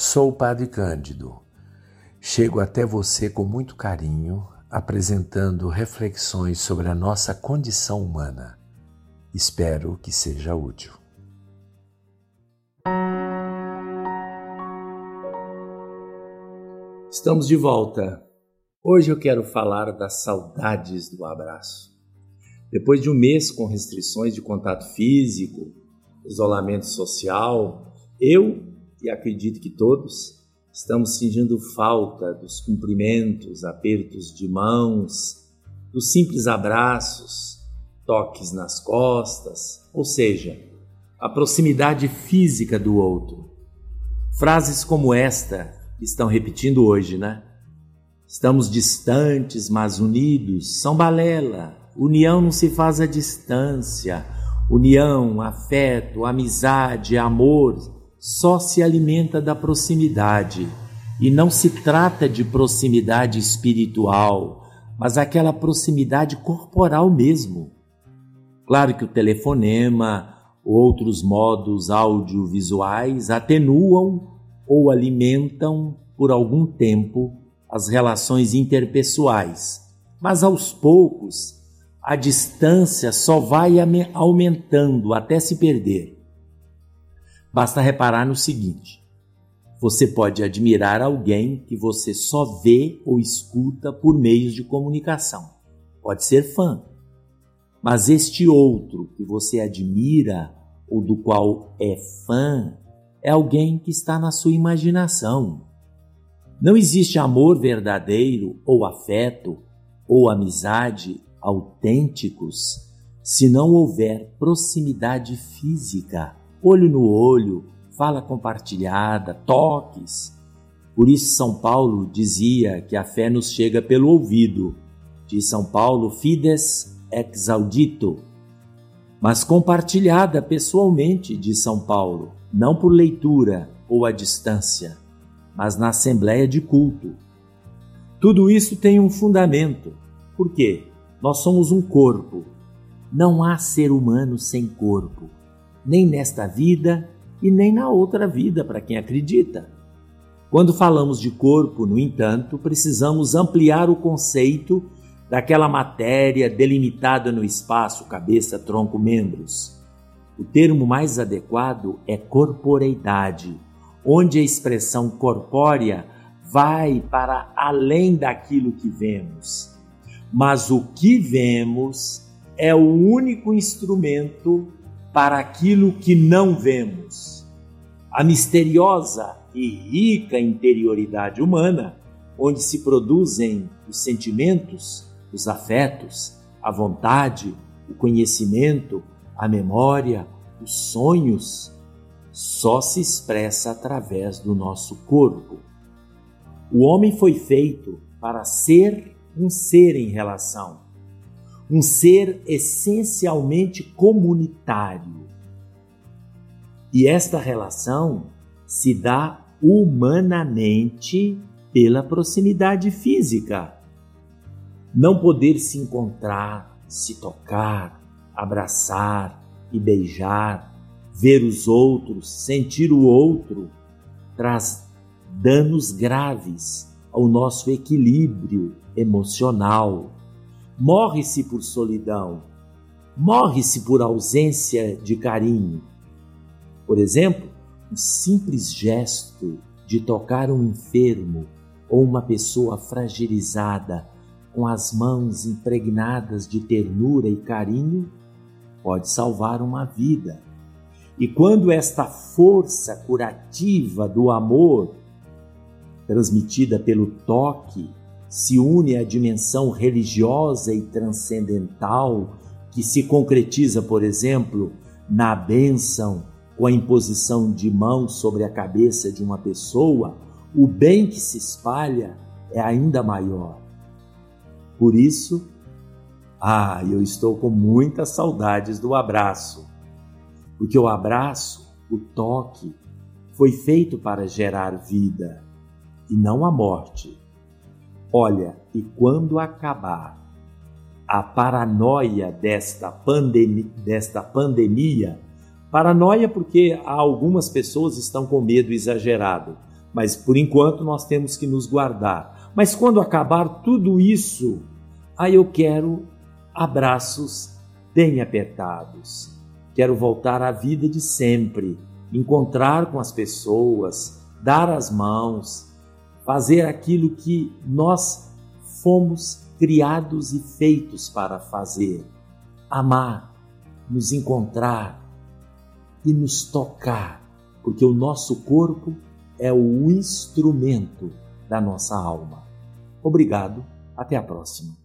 Sou o Padre Cândido. Chego até você com muito carinho, apresentando reflexões sobre a nossa condição humana. Espero que seja útil. Estamos de volta. Hoje eu quero falar das saudades do abraço. Depois de um mês com restrições de contato físico, isolamento social, eu e acredito que todos estamos sentindo falta dos cumprimentos, apertos de mãos, dos simples abraços, toques nas costas, ou seja, a proximidade física do outro. Frases como esta estão repetindo hoje, né? Estamos distantes, mas unidos, são balela. União não se faz à distância. União, afeto, amizade, amor só se alimenta da proximidade. E não se trata de proximidade espiritual, mas aquela proximidade corporal mesmo. Claro que o telefonema, outros modos audiovisuais atenuam ou alimentam por algum tempo as relações interpessoais, mas aos poucos a distância só vai aumentando até se perder. Basta reparar no seguinte: você pode admirar alguém que você só vê ou escuta por meios de comunicação. Pode ser fã. Mas este outro que você admira ou do qual é fã é alguém que está na sua imaginação. Não existe amor verdadeiro ou afeto ou amizade autênticos se não houver proximidade física, olho no olho, fala compartilhada, toques. Por isso, São Paulo dizia que a fé nos chega pelo ouvido. De São Paulo, fides ex audito, mas compartilhada pessoalmente, de São Paulo, não por leitura ou à distância mas na assembleia de culto. Tudo isso tem um fundamento. Por quê? Nós somos um corpo. Não há ser humano sem corpo, nem nesta vida e nem na outra vida, para quem acredita. Quando falamos de corpo, no entanto, precisamos ampliar o conceito daquela matéria delimitada no espaço, cabeça, tronco, membros. O termo mais adequado é corporeidade onde a expressão corpórea vai para além daquilo que vemos. Mas o que vemos é o único instrumento para aquilo que não vemos. A misteriosa e rica interioridade humana, onde se produzem os sentimentos, os afetos, a vontade, o conhecimento, a memória, os sonhos, só se expressa através do nosso corpo. O homem foi feito para ser um ser em relação, um ser essencialmente comunitário. E esta relação se dá humanamente pela proximidade física. Não poder se encontrar, se tocar, abraçar e beijar ver os outros, sentir o outro, traz danos graves ao nosso equilíbrio emocional. Morre-se por solidão, morre-se por ausência de carinho. Por exemplo, um simples gesto de tocar um enfermo ou uma pessoa fragilizada com as mãos impregnadas de ternura e carinho pode salvar uma vida. E quando esta força curativa do amor, transmitida pelo toque, se une à dimensão religiosa e transcendental, que se concretiza, por exemplo, na bênção com a imposição de mãos sobre a cabeça de uma pessoa, o bem que se espalha é ainda maior. Por isso, ah, eu estou com muitas saudades do abraço porque o abraço, o toque, foi feito para gerar vida e não a morte. Olha, e quando acabar a paranoia desta, pandemia, desta pandemia, paranoia porque algumas pessoas estão com medo exagerado, Mas por enquanto nós temos que nos guardar. Mas quando acabar tudo isso, aí eu quero abraços bem apertados. Quero voltar à vida de sempre, encontrar com as pessoas, dar as mãos, fazer aquilo que nós fomos criados e feitos para fazer: amar, nos encontrar e nos tocar, porque o nosso corpo é o instrumento da nossa alma. Obrigado, até a próxima.